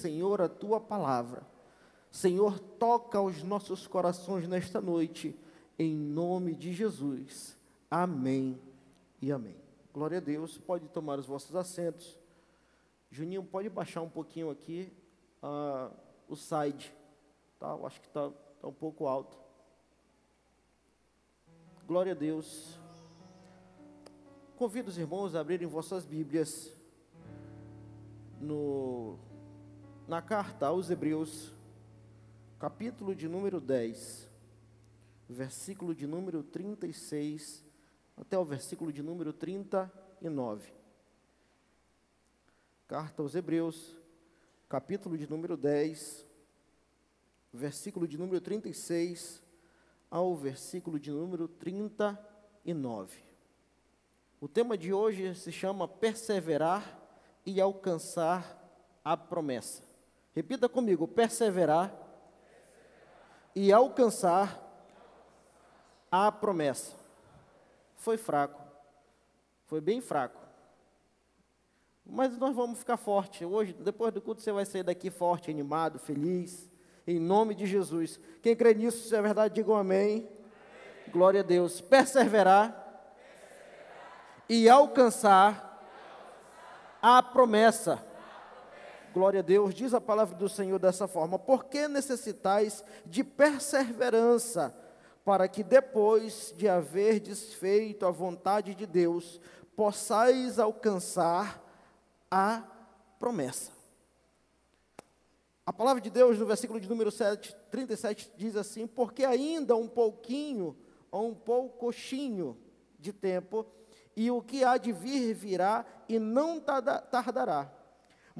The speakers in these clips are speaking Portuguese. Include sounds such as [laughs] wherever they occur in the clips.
Senhor, a tua palavra. Senhor, toca os nossos corações nesta noite, em nome de Jesus. Amém e amém. Glória a Deus. Pode tomar os vossos assentos. Juninho, pode baixar um pouquinho aqui uh, o side. Tá? Eu acho que está tá um pouco alto. Glória a Deus. Convido os irmãos a abrirem vossas Bíblias no na carta aos Hebreus, capítulo de número 10, versículo de número 36 até o versículo de número 39. Carta aos Hebreus, capítulo de número 10, versículo de número 36 ao versículo de número 39. O tema de hoje se chama Perseverar e Alcançar a Promessa. Repita comigo: perseverar e alcançar a promessa. Foi fraco, foi bem fraco. Mas nós vamos ficar forte. Hoje, depois do culto, você vai sair daqui forte, animado, feliz, em nome de Jesus. Quem crê nisso, se é verdade, digam amém. amém. Glória a Deus. Perseverar, Perseverar. e alcançar, e alcançar. a promessa. Glória a Deus, diz a palavra do Senhor dessa forma: Porque necessitais de perseverança, para que depois de haver desfeito a vontade de Deus, possais alcançar a promessa. A palavra de Deus, no versículo de número 7, 37, diz assim: Porque ainda um pouquinho, ou um poucochinho de tempo, e o que há de vir virá, e não tardará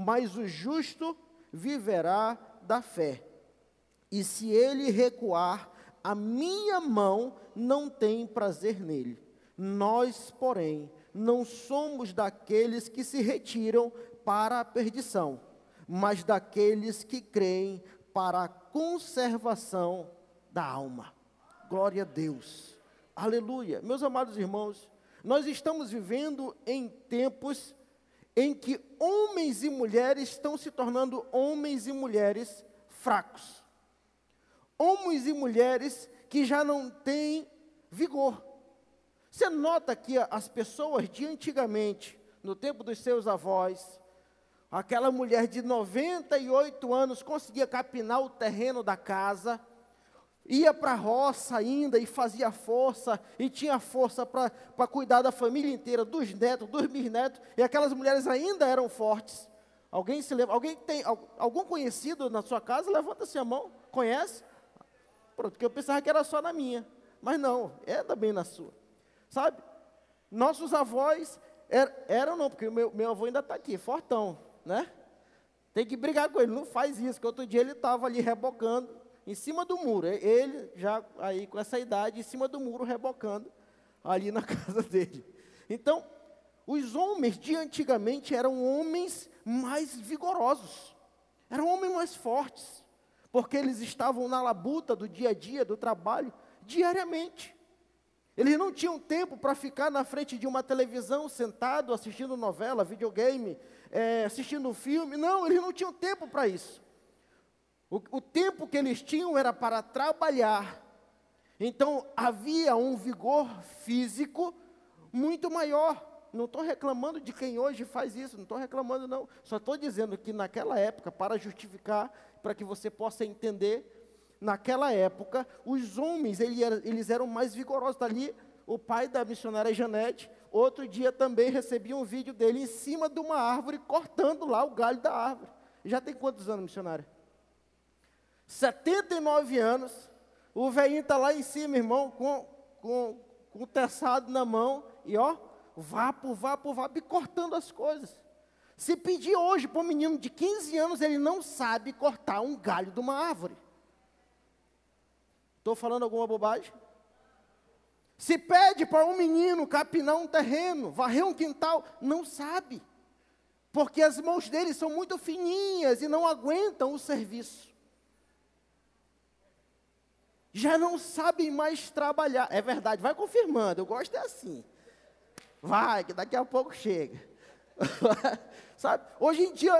mas o justo viverá da fé. E se ele recuar, a minha mão não tem prazer nele. Nós, porém, não somos daqueles que se retiram para a perdição, mas daqueles que creem para a conservação da alma. Glória a Deus. Aleluia. Meus amados irmãos, nós estamos vivendo em tempos em que homens e mulheres estão se tornando homens e mulheres fracos. Homens e mulheres que já não têm vigor. Você nota que as pessoas de antigamente, no tempo dos seus avós, aquela mulher de 98 anos conseguia capinar o terreno da casa, ia para a roça ainda e fazia força, e tinha força para cuidar da família inteira, dos netos, dos bisnetos, e aquelas mulheres ainda eram fortes. Alguém se lembra? Alguém tem algum conhecido na sua casa? Levanta-se a mão. Conhece? Pronto, porque eu pensava que era só na minha. Mas não, é também na sua. Sabe? Nossos avós er, eram não, porque meu, meu avô ainda está aqui, fortão, né? Tem que brigar com ele, não faz isso, que outro dia ele estava ali rebocando em cima do muro. Ele já aí com essa idade, em cima do muro, rebocando ali na [laughs] casa dele. Então, os homens de antigamente eram homens mais vigorosos, eram homens mais fortes, porque eles estavam na labuta do dia a dia, do trabalho, diariamente. Eles não tinham tempo para ficar na frente de uma televisão, sentado, assistindo novela, videogame, é, assistindo um filme. Não, eles não tinham tempo para isso. O, o tempo que eles tinham era para trabalhar. Então havia um vigor físico muito maior. Não estou reclamando de quem hoje faz isso, não estou reclamando, não. Só estou dizendo que naquela época, para justificar, para que você possa entender, naquela época, os homens eles eram mais vigorosos. Ali o pai da missionária Janete, outro dia também recebi um vídeo dele em cima de uma árvore, cortando lá o galho da árvore. Já tem quantos anos, missionária? 79 anos, o velhinho está lá em cima, irmão, com, com, com o teçado na mão, e ó, vapo, vapo, vapo, e cortando as coisas. Se pedir hoje para um menino de 15 anos, ele não sabe cortar um galho de uma árvore. Estou falando alguma bobagem? Se pede para um menino capinar um terreno, varrer um quintal, não sabe. Porque as mãos dele são muito fininhas e não aguentam o serviço já não sabem mais trabalhar. É verdade, vai confirmando, eu gosto é assim. Vai, que daqui a pouco chega. [laughs] Sabe? Hoje em dia,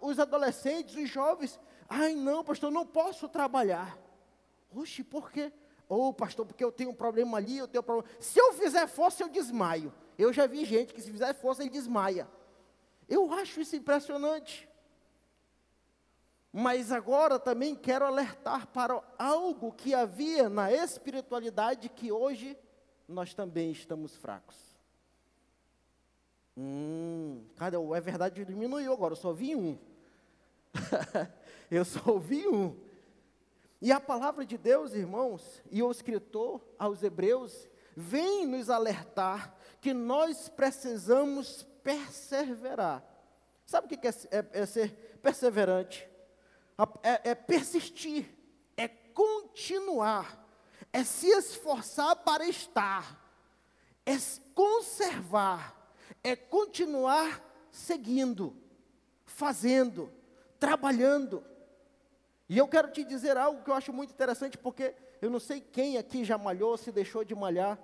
os adolescentes, os jovens, ai não, pastor, não posso trabalhar. Oxe, por quê? Ô, oh, pastor, porque eu tenho um problema ali, eu tenho um problema. Se eu fizer força, eu desmaio. Eu já vi gente que se fizer força, ele desmaia. Eu acho isso impressionante. Mas agora também quero alertar para algo que havia na espiritualidade que hoje nós também estamos fracos. Hum, cara, é verdade, diminuiu agora, eu só vi um. [laughs] eu só vi um. E a palavra de Deus, irmãos, e o escritor aos Hebreus, vem nos alertar que nós precisamos perseverar. Sabe o que é, é, é ser perseverante? É, é persistir, é continuar, é se esforçar para estar, é conservar, é continuar seguindo, fazendo, trabalhando. E eu quero te dizer algo que eu acho muito interessante, porque eu não sei quem aqui já malhou, se deixou de malhar,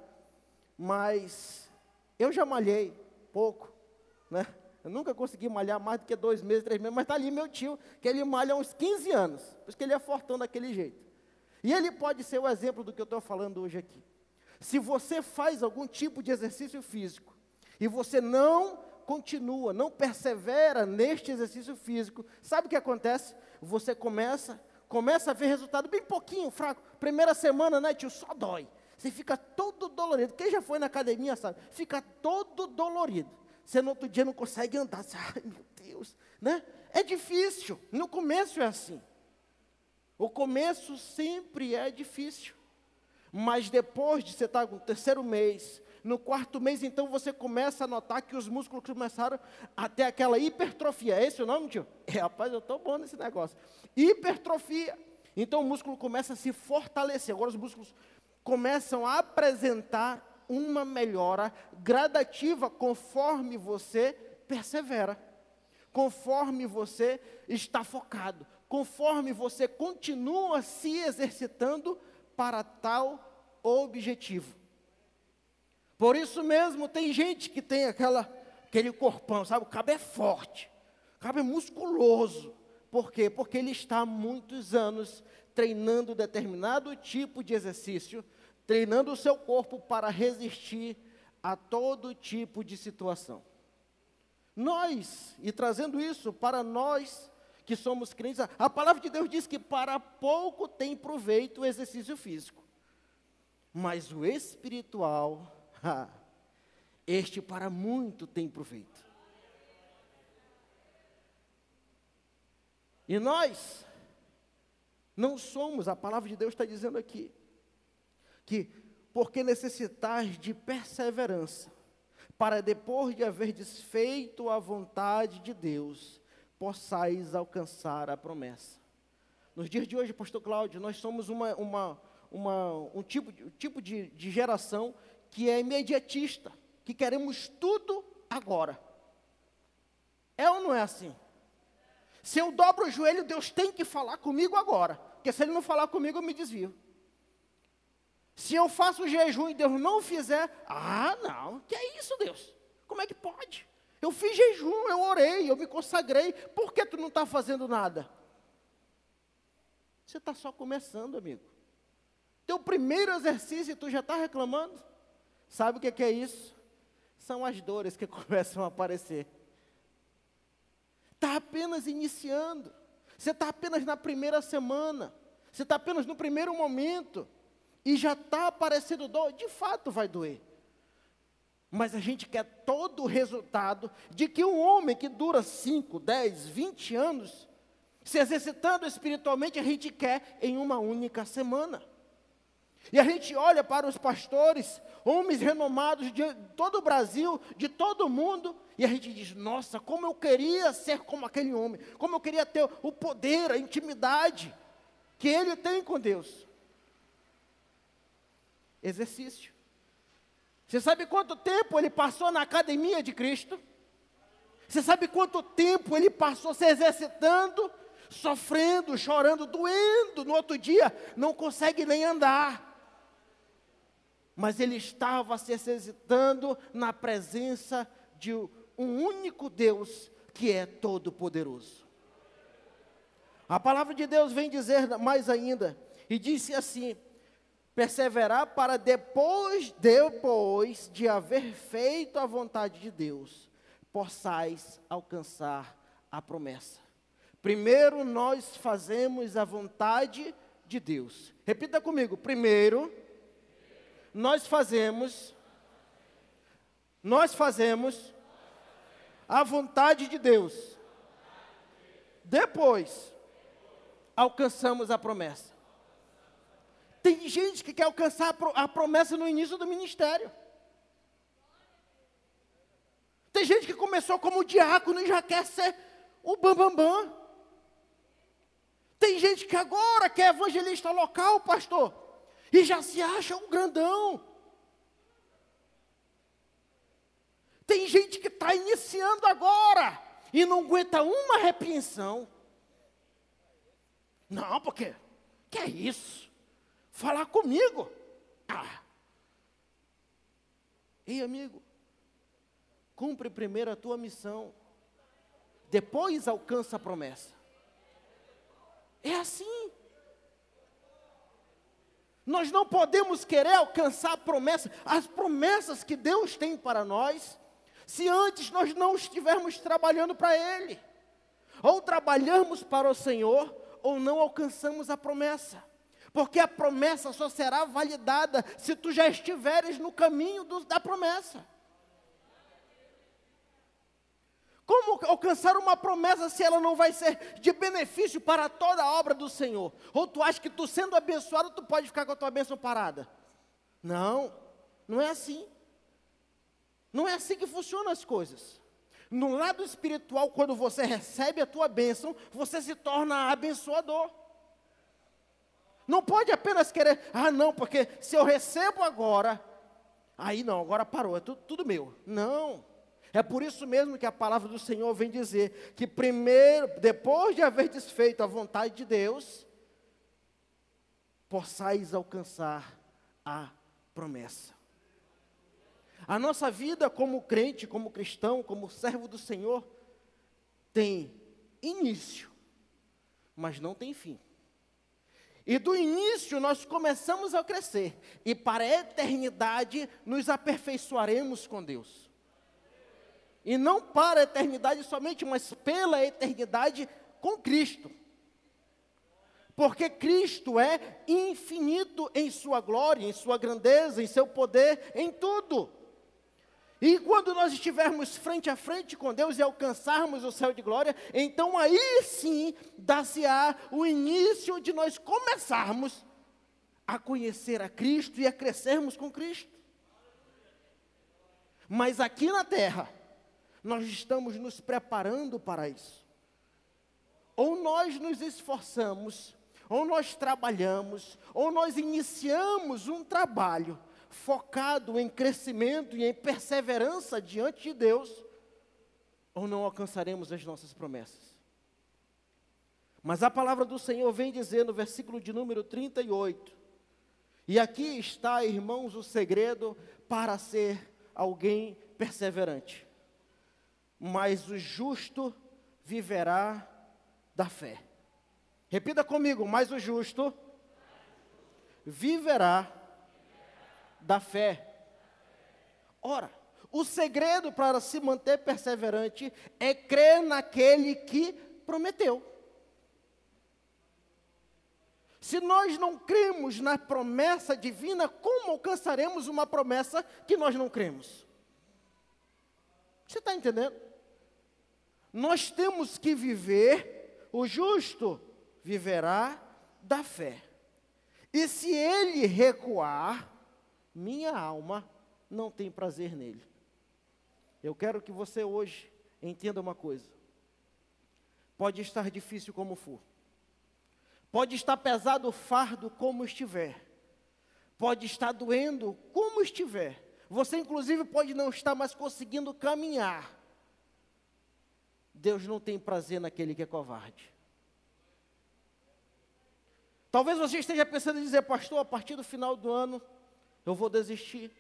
mas eu já malhei pouco, né? Eu nunca consegui malhar mais do que dois meses, três meses, mas está ali meu tio, que ele malha há uns 15 anos, por isso que ele é fortão daquele jeito. E ele pode ser o exemplo do que eu estou falando hoje aqui. Se você faz algum tipo de exercício físico e você não continua, não persevera neste exercício físico, sabe o que acontece? Você começa, começa a ver resultado bem pouquinho, fraco. Primeira semana, né, tio, só dói. Você fica todo dolorido. Quem já foi na academia sabe, fica todo dolorido. Você no outro dia não consegue andar. Você, Ai, meu Deus, né? É difícil. No começo é assim. O começo sempre é difícil. Mas depois de você estar no terceiro mês, no quarto mês, então você começa a notar que os músculos começaram a ter aquela hipertrofia. É esse o nome, tio? É, rapaz, eu estou bom nesse negócio. Hipertrofia. Então o músculo começa a se fortalecer. Agora os músculos começam a apresentar uma melhora gradativa conforme você persevera, conforme você está focado, conforme você continua se exercitando para tal objetivo. Por isso mesmo, tem gente que tem aquela, aquele corpão, sabe? O cabo é forte, o cabo é musculoso. Por quê? Porque ele está há muitos anos treinando determinado tipo de exercício, treinando o seu corpo para resistir a todo tipo de situação. Nós, e trazendo isso para nós que somos crentes, a palavra de Deus diz que para pouco tem proveito o exercício físico, mas o espiritual [laughs] este para muito tem proveito. E nós não somos, a palavra de Deus está dizendo aqui, que porque necessitais de perseverança, para depois de haver desfeito a vontade de Deus, possais alcançar a promessa. Nos dias de hoje, pastor Cláudio, nós somos uma, uma, uma, um tipo, um tipo de, de geração que é imediatista, que queremos tudo agora. É ou não é assim? Se eu dobro o joelho, Deus tem que falar comigo agora, porque se Ele não falar comigo, eu me desvio. Se eu faço jejum e Deus não fizer, ah, não, que é isso, Deus? Como é que pode? Eu fiz jejum, eu orei, eu me consagrei, por que tu não está fazendo nada? Você está só começando, amigo. Teu primeiro exercício e tu já está reclamando? Sabe o que é isso? São as dores que [laughs] começam a aparecer. Está apenas iniciando. Você está apenas na primeira semana. Você está apenas no primeiro momento. E já está aparecendo dor. De fato vai doer. Mas a gente quer todo o resultado de que um homem que dura 5, 10, 20 anos, se exercitando espiritualmente, a gente quer em uma única semana. E a gente olha para os pastores, homens renomados de todo o Brasil, de todo o mundo, e a gente diz: Nossa, como eu queria ser como aquele homem, como eu queria ter o poder, a intimidade que ele tem com Deus. Exercício. Você sabe quanto tempo ele passou na academia de Cristo? Você sabe quanto tempo ele passou se exercitando, sofrendo, chorando, doendo, no outro dia não consegue nem andar mas ele estava se exercitando na presença de um único Deus que é todo-poderoso. A palavra de Deus vem dizer mais ainda, e disse assim: perseverar para depois, depois de haver feito a vontade de Deus, possais alcançar a promessa. Primeiro nós fazemos a vontade de Deus. Repita comigo. Primeiro nós fazemos nós fazemos a vontade de Deus. Depois alcançamos a promessa. Tem gente que quer alcançar a promessa no início do ministério. Tem gente que começou como diácono e já quer ser o bambambam. Bam, bam. Tem gente que agora quer evangelista local, pastor, e já se acha um grandão. Tem gente que está iniciando agora e não aguenta uma repreensão. Não, porque que é isso? Falar comigo. Ah. Ei, amigo, cumpre primeiro a tua missão, depois alcança a promessa. É assim. Nós não podemos querer alcançar a promessa, as promessas que Deus tem para nós, se antes nós não estivermos trabalhando para Ele. Ou trabalhamos para o Senhor, ou não alcançamos a promessa porque a promessa só será validada se tu já estiveres no caminho do, da promessa. Como alcançar uma promessa se ela não vai ser de benefício para toda a obra do Senhor? Ou tu acha que tu sendo abençoado, tu pode ficar com a tua bênção parada? Não, não é assim. Não é assim que funcionam as coisas. No lado espiritual, quando você recebe a tua bênção, você se torna abençoador. Não pode apenas querer, ah, não, porque se eu recebo agora, aí não, agora parou, é tudo, tudo meu. Não. É por isso mesmo que a palavra do Senhor vem dizer que primeiro, depois de haver desfeito a vontade de Deus, possais alcançar a promessa. A nossa vida como crente, como cristão, como servo do Senhor, tem início, mas não tem fim. E do início nós começamos a crescer, e para a eternidade nos aperfeiçoaremos com Deus. E não para a eternidade somente, mas pela eternidade com Cristo. Porque Cristo é infinito em sua glória, em sua grandeza, em seu poder, em tudo. E quando nós estivermos frente a frente com Deus e alcançarmos o céu de glória, então aí sim dá-se-á o início de nós começarmos a conhecer a Cristo e a crescermos com Cristo. Mas aqui na terra, nós estamos nos preparando para isso. Ou nós nos esforçamos, ou nós trabalhamos, ou nós iniciamos um trabalho focado em crescimento e em perseverança diante de Deus, ou não alcançaremos as nossas promessas. Mas a palavra do Senhor vem dizer no versículo de número 38, e aqui está, irmãos, o segredo para ser alguém perseverante. Mas o justo viverá da fé. Repita comigo, mas o justo viverá da fé. Ora, o segredo para se manter perseverante é crer naquele que prometeu. Se nós não cremos na promessa divina, como alcançaremos uma promessa que nós não cremos? Você está entendendo? Nós temos que viver, o justo viverá da fé. E se ele recuar, minha alma não tem prazer nele. Eu quero que você hoje entenda uma coisa. Pode estar difícil como for. Pode estar pesado o fardo como estiver. Pode estar doendo como estiver. Você, inclusive, pode não estar mais conseguindo caminhar. Deus não tem prazer naquele que é covarde. Talvez você esteja pensando em dizer, pastor, a partir do final do ano, eu vou desistir.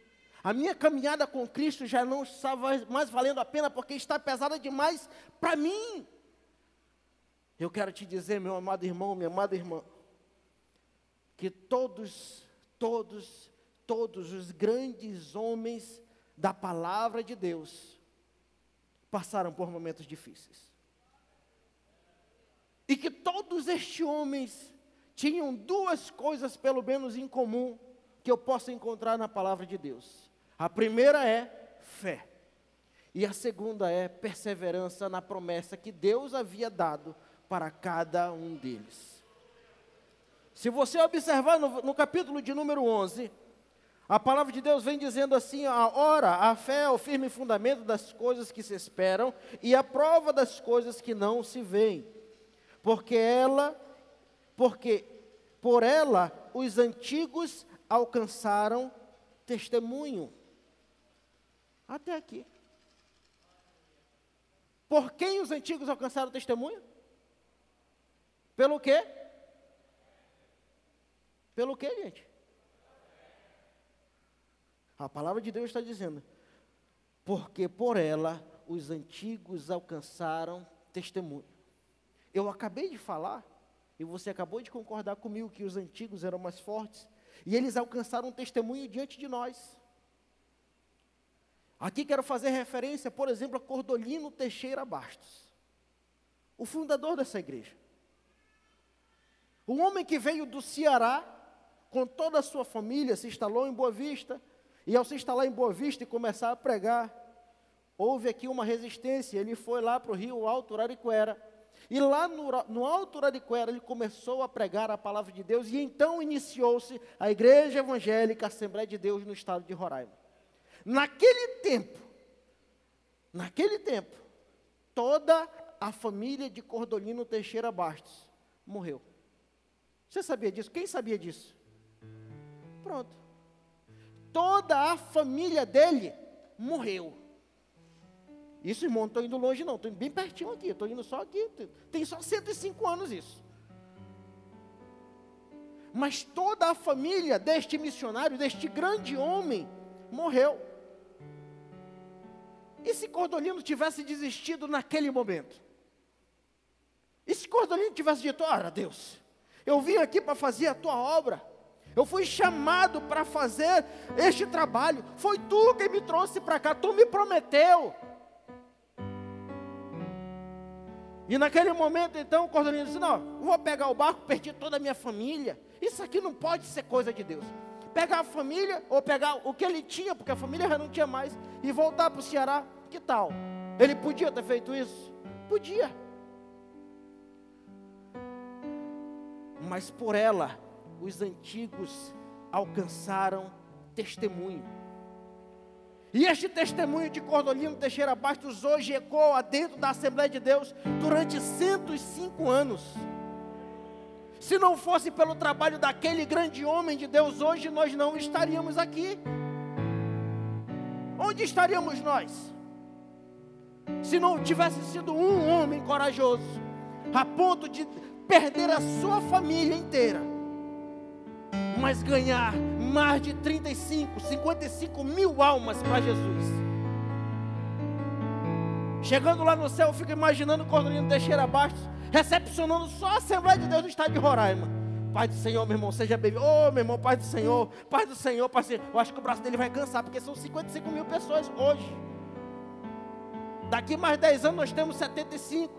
A minha caminhada com Cristo já não está mais valendo a pena porque está pesada demais para mim. Eu quero te dizer, meu amado irmão, minha amada irmã, que todos, todos, todos os grandes homens da palavra de Deus passaram por momentos difíceis. E que todos estes homens tinham duas coisas, pelo menos, em comum que eu posso encontrar na palavra de Deus. A primeira é fé. E a segunda é perseverança na promessa que Deus havia dado para cada um deles. Se você observar no, no capítulo de número 11, a palavra de Deus vem dizendo assim: a ora, a fé é o firme fundamento das coisas que se esperam e a prova das coisas que não se veem. Porque ela, porque por ela os antigos alcançaram testemunho. Até aqui. Por quem os antigos alcançaram testemunho? Pelo quê? Pelo quê, gente? A palavra de Deus está dizendo: porque por ela os antigos alcançaram testemunho. Eu acabei de falar, e você acabou de concordar comigo que os antigos eram mais fortes, e eles alcançaram um testemunho diante de nós. Aqui quero fazer referência, por exemplo, a Cordolino Teixeira Bastos, o fundador dessa igreja. Um homem que veio do Ceará, com toda a sua família, se instalou em Boa Vista, e ao se instalar em Boa Vista e começar a pregar, houve aqui uma resistência. Ele foi lá para o rio Alto Uraricuera. E lá no, no Alto Uraricuera ele começou a pregar a palavra de Deus. E então iniciou-se a Igreja Evangélica Assembleia de Deus no estado de Roraima. Naquele tempo, naquele tempo, toda a família de Cordolino Teixeira Bastos morreu. Você sabia disso? Quem sabia disso? Pronto toda a família dele morreu. Isso, irmão, não estou indo longe, não. Estou bem pertinho aqui. Estou indo só aqui. Tem só 105 anos isso. Mas toda a família deste missionário, deste grande homem, morreu. E se Cordolino tivesse desistido naquele momento? E se Cordolino tivesse dito: Ora, Deus, eu vim aqui para fazer a tua obra. Eu fui chamado para fazer este trabalho. Foi tu que me trouxe para cá. Tu me prometeu. E naquele momento, então, o Cordolino disse: Não, vou pegar o barco, perdi toda a minha família. Isso aqui não pode ser coisa de Deus. Pegar a família, ou pegar o que ele tinha, porque a família já não tinha mais, e voltar para o Ceará. Que tal? Ele podia ter feito isso? Podia. Mas por ela, os antigos alcançaram testemunho. E este testemunho de Cordolino Teixeira Bastos hoje ecoa dentro da Assembleia de Deus durante 105 anos. Se não fosse pelo trabalho daquele grande homem de Deus, hoje nós não estaríamos aqui. Onde estaríamos nós? Se não tivesse sido um homem corajoso, a ponto de perder a sua família inteira mas ganhar mais de 35, 55 mil almas para Jesus. Chegando lá no céu, eu fico imaginando o Cordolino Teixeira Bastos recepcionando só a Assembleia de Deus do estado de Roraima. Pai do Senhor, meu irmão, seja bem-vindo. Ô, oh, meu irmão, Pai do Senhor, Pai do Senhor, Pai do Senhor. Eu acho que o braço dele vai cansar, porque são 55 mil pessoas hoje. Daqui mais 10 anos nós temos 75.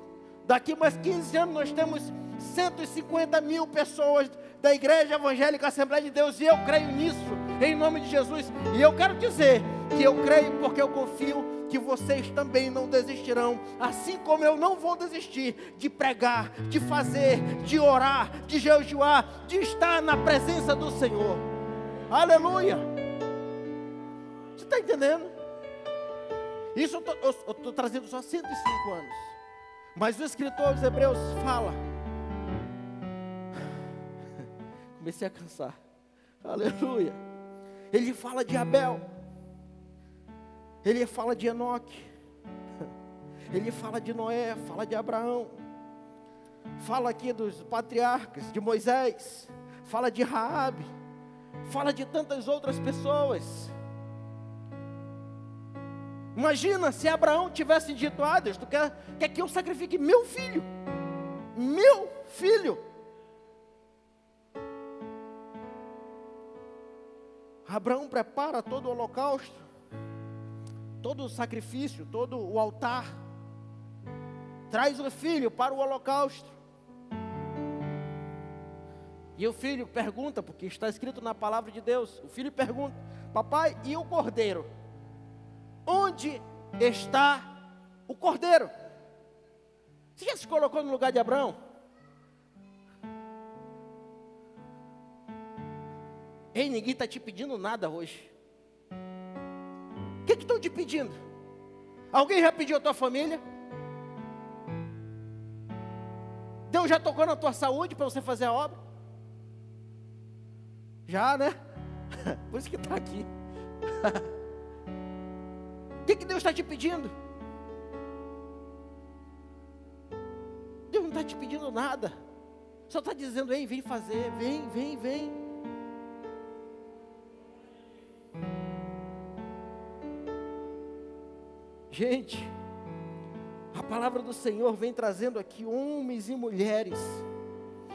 Daqui mais 15 anos nós temos 150 mil pessoas da Igreja Evangélica Assembleia de Deus, e eu creio nisso, em nome de Jesus. E eu quero dizer que eu creio porque eu confio que vocês também não desistirão, assim como eu não vou desistir de pregar, de fazer, de orar, de jejuar, de estar na presença do Senhor. Aleluia! Você está entendendo? Isso eu estou trazendo só 105 anos. Mas o escritor dos Hebreus fala comecei a cansar. Aleluia. Ele fala de Abel. Ele fala de Enoque. Ele fala de Noé, fala de Abraão. Fala aqui dos patriarcas, de Moisés. Fala de Raabe. Fala de tantas outras pessoas. Imagina se Abraão tivesse dito: Ah, Deus, tu quer, quer que eu sacrifique meu filho? Meu filho. Abraão prepara todo o holocausto, todo o sacrifício, todo o altar. Traz o filho para o holocausto. E o filho pergunta, porque está escrito na palavra de Deus: o filho pergunta, papai, e o cordeiro? Onde está o cordeiro? Você já se colocou no lugar de Abraão? Ei, ninguém está te pedindo nada hoje. O que estão te pedindo? Alguém já pediu a tua família? Deus já tocou na tua saúde para você fazer a obra? Já, né? [laughs] Por isso que está aqui. [laughs] O que, que Deus está te pedindo? Deus não está te pedindo nada. Só está dizendo, ei, vem fazer, vem, vem, vem. Gente, a palavra do Senhor vem trazendo aqui homens e mulheres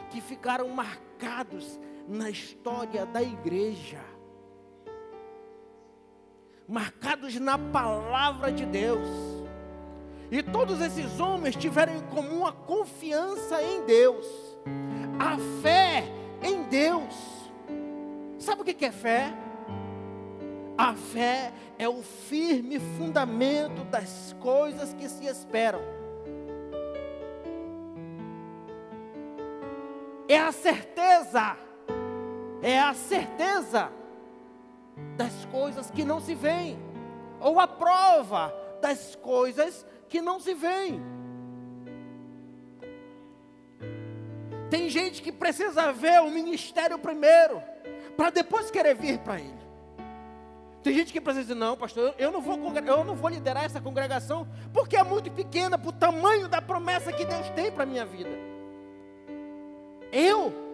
que ficaram marcados na história da igreja, marcados na palavra de Deus. E todos esses homens tiveram em comum a confiança em Deus, a fé em Deus. Sabe o que é fé? A fé é o firme fundamento das coisas que se esperam. É a certeza é a certeza das coisas que não se veem, ou a prova das coisas que não se veem. Tem gente que precisa ver o ministério primeiro, para depois querer vir para ele. Tem gente que precisa dizer, não, pastor, eu não, vou, eu não vou liderar essa congregação, porque é muito pequena para o tamanho da promessa que Deus tem para a minha vida. Eu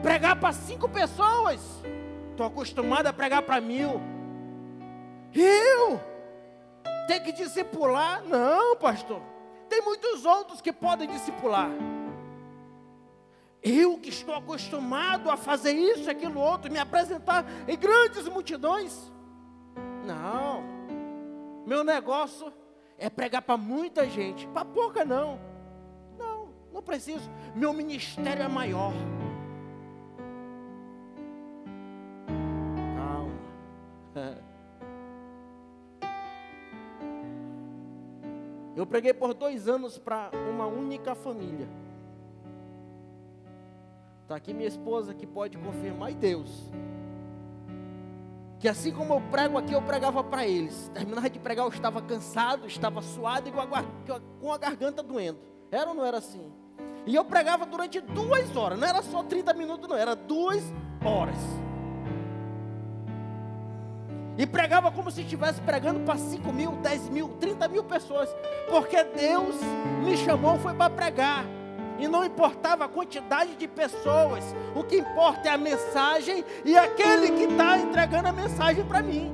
Pregar para cinco pessoas. Estou acostumado a pregar para mil. Eu? Tem que discipular? Não, pastor. Tem muitos outros que podem discipular. Eu que estou acostumado a fazer isso, aquilo, outro, me apresentar em grandes multidões. Não. Meu negócio é pregar para muita gente, para pouca não. Não, não preciso. Meu ministério é maior. [laughs] Eu preguei por dois anos para uma única família. Está aqui minha esposa que pode confirmar, e Deus. Que assim como eu prego aqui, eu pregava para eles. Terminava de pregar, eu estava cansado, estava suado e com a garganta doendo. Era ou não era assim? E eu pregava durante duas horas, não era só 30 minutos, não, era duas horas. E pregava como se estivesse pregando para 5 mil, 10 mil, 30 mil pessoas. Porque Deus me chamou foi para pregar. E não importava a quantidade de pessoas. O que importa é a mensagem e aquele que está entregando a mensagem para mim.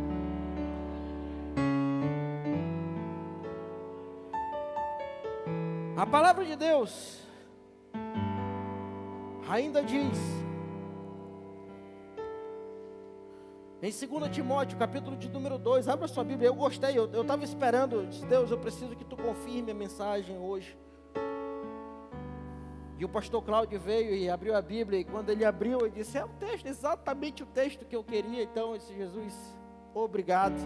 A palavra de Deus ainda diz Em 2 Timóteo, capítulo de número 2, abra sua Bíblia. Eu gostei, eu estava esperando, eu disse, Deus, eu preciso que tu confirme a mensagem hoje. E o pastor Cláudio veio e abriu a Bíblia, e quando ele abriu, ele disse: É o texto, exatamente o texto que eu queria. Então, esse Jesus, obrigado.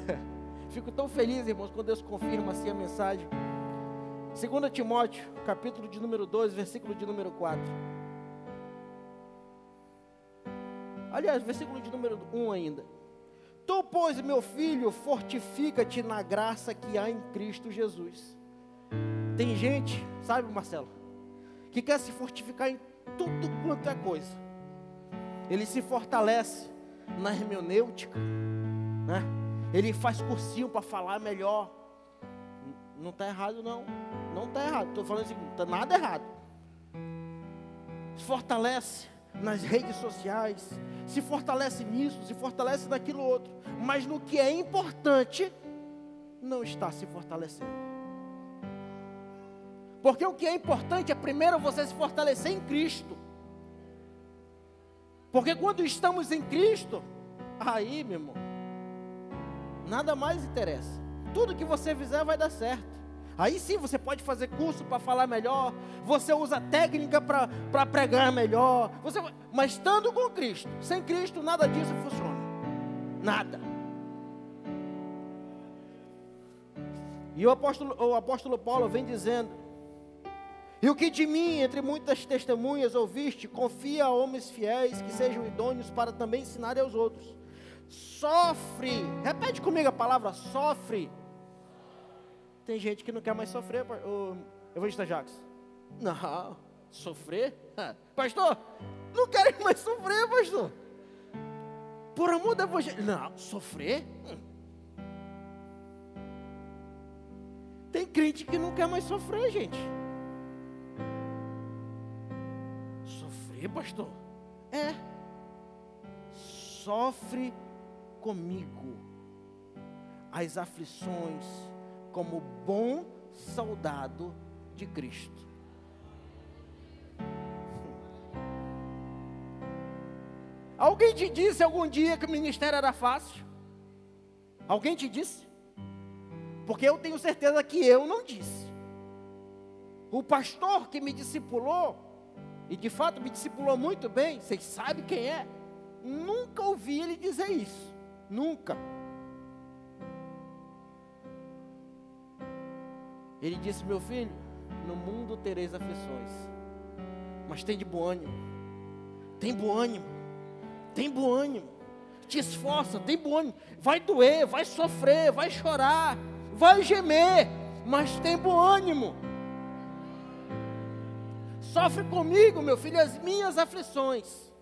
[laughs] Fico tão feliz, irmãos, quando Deus confirma assim a mensagem. 2 Timóteo, capítulo de número 2, versículo de número 4. Aliás, versículo de número 1 ainda. Tu, pois, meu filho, fortifica-te na graça que há em Cristo Jesus. Tem gente, sabe, Marcelo, que quer se fortificar em tudo quanto é coisa. Ele se fortalece na hermenêutica, né? Ele faz cursinho para falar melhor. Não está errado, não. Não está errado. Estou falando assim, não está nada errado. Se fortalece nas redes sociais, se fortalece nisso, se fortalece naquilo outro, mas no que é importante, não está se fortalecendo. Porque o que é importante é primeiro você se fortalecer em Cristo. Porque quando estamos em Cristo, aí, meu irmão, nada mais interessa. Tudo que você fizer vai dar certo. Aí sim você pode fazer curso para falar melhor, você usa técnica para pregar melhor, você, mas estando com Cristo, sem Cristo nada disso funciona. Nada. E o apóstolo, o apóstolo Paulo vem dizendo: E o que de mim, entre muitas testemunhas, ouviste, confia a homens fiéis que sejam idôneos para também ensinarem aos outros. Sofre, repete comigo a palavra sofre tem gente que não quer mais sofrer, o evangelista Jacques. Não, sofrer? Pastor, não quero mais sofrer, pastor. Por amor do evangelho. Não, sofrer? Hum. Tem crente que não quer mais sofrer, gente. Pastor? É. Sofre comigo as aflições como bom soldado de Cristo. Alguém te disse algum dia que o ministério era fácil? Alguém te disse? Porque eu tenho certeza que eu não disse. O pastor que me discipulou, e de fato me discipulou muito bem, vocês sabem quem é, nunca ouvi ele dizer isso. Nunca. Ele disse: Meu filho, no mundo tereis aflições, mas tem de bom ânimo, tem bom ânimo, tem bom ânimo, te esforça, tem bom ânimo, vai doer, vai sofrer, vai chorar, vai gemer, mas tem bom ânimo. Sofre comigo, meu filho, as minhas aflições.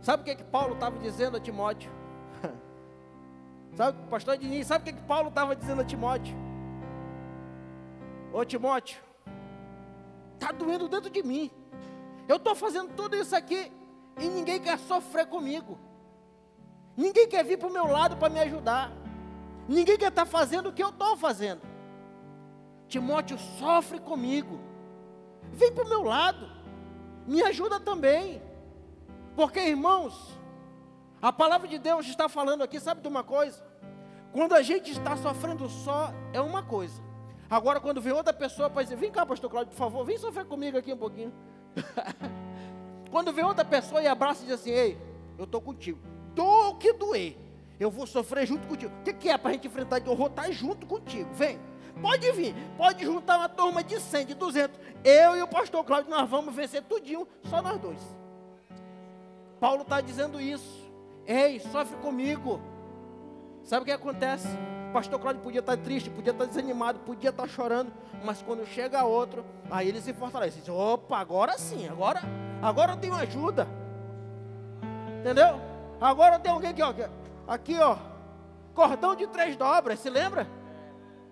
Sabe o que, é que Paulo estava dizendo a Timóteo? [laughs] Sabe, pastor Diniz, sabe o que, que Paulo estava dizendo a Timóteo? Ô Timóteo, está doendo dentro de mim. Eu estou fazendo tudo isso aqui e ninguém quer sofrer comigo. Ninguém quer vir para o meu lado para me ajudar. Ninguém quer estar tá fazendo o que eu estou fazendo. Timóteo sofre comigo. Vem para o meu lado. Me ajuda também. Porque, irmãos, a palavra de Deus está falando aqui, sabe de uma coisa? Quando a gente está sofrendo só, é uma coisa. Agora, quando vem outra pessoa para dizer, vem cá, pastor Cláudio, por favor, vem sofrer comigo aqui um pouquinho. [laughs] quando vem outra pessoa e abraça e diz assim, ei, eu estou contigo. Dou o que doer. Eu vou sofrer junto contigo. O que, que é para a gente enfrentar? Eu vou estar junto contigo. Vem. Pode vir. Pode juntar uma turma de 100, de 200. Eu e o pastor Cláudio, nós vamos vencer tudinho, só nós dois. Paulo está dizendo isso. Ei, sofre comigo. Sabe o que acontece? O pastor Cláudio podia estar triste, podia estar desanimado, podia estar chorando, mas quando chega outro, aí ele se fortalece. Diz, Opa, agora sim, agora, agora eu tenho ajuda. Entendeu? Agora tem alguém aqui, ó, aqui, ó, cordão de três dobras, se lembra?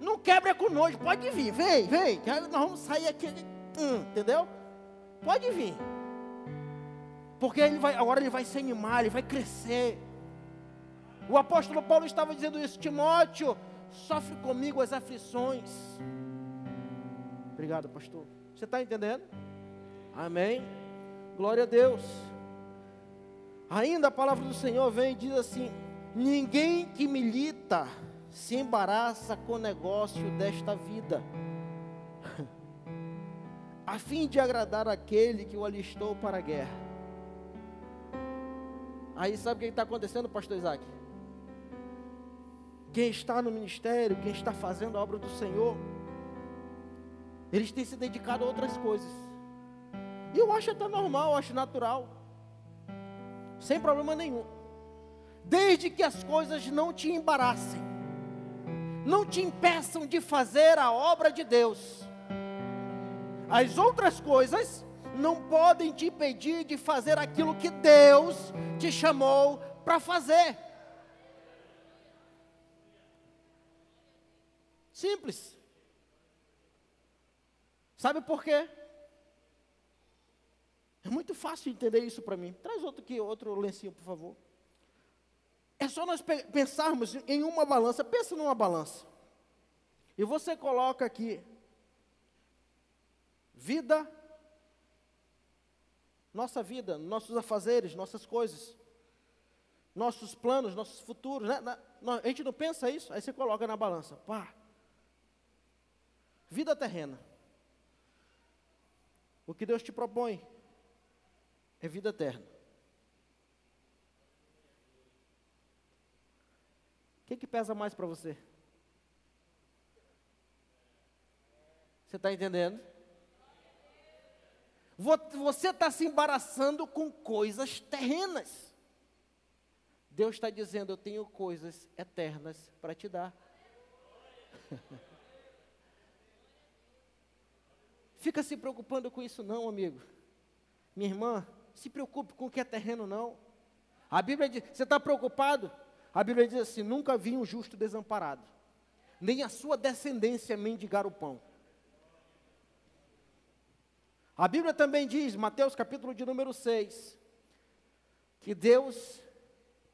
Não quebra com pode vir, vem, vem, nós vamos sair aqui, hum, entendeu? Pode vir. Porque ele vai, agora ele vai se animar, ele vai crescer. O apóstolo Paulo estava dizendo isso, Timóteo, sofre comigo as aflições. Obrigado, pastor. Você está entendendo? Amém. Glória a Deus. Ainda a palavra do Senhor vem e diz assim: Ninguém que milita se embaraça com o negócio desta vida, [laughs] a fim de agradar aquele que o alistou para a guerra. Aí sabe o que está acontecendo, pastor Isaac? Quem está no ministério, quem está fazendo a obra do Senhor, eles têm se dedicado a outras coisas. E eu acho até normal, eu acho natural. Sem problema nenhum. Desde que as coisas não te embaraçem, não te impeçam de fazer a obra de Deus. As outras coisas não podem te impedir de fazer aquilo que Deus te chamou para fazer. Simples. Sabe por quê? É muito fácil entender isso para mim. Traz outro aqui, outro lencinho, por favor. É só nós pensarmos em uma balança. Pensa numa balança. E você coloca aqui vida, nossa vida, nossos afazeres, nossas coisas, nossos planos, nossos futuros. Né? A gente não pensa isso, aí você coloca na balança. Pá. Vida terrena. O que Deus te propõe é vida eterna. Que, que pesa mais para você? Você está entendendo? Você está se embaraçando com coisas terrenas. Deus está dizendo: Eu tenho coisas eternas para te dar. [laughs] Fica se preocupando com isso, não, amigo. Minha irmã, se preocupe com o que é terreno, não. A Bíblia diz: Você está preocupado? A Bíblia diz assim: Nunca vi um justo desamparado, nem a sua descendência mendigar o pão. A Bíblia também diz, Mateus capítulo de número 6, que Deus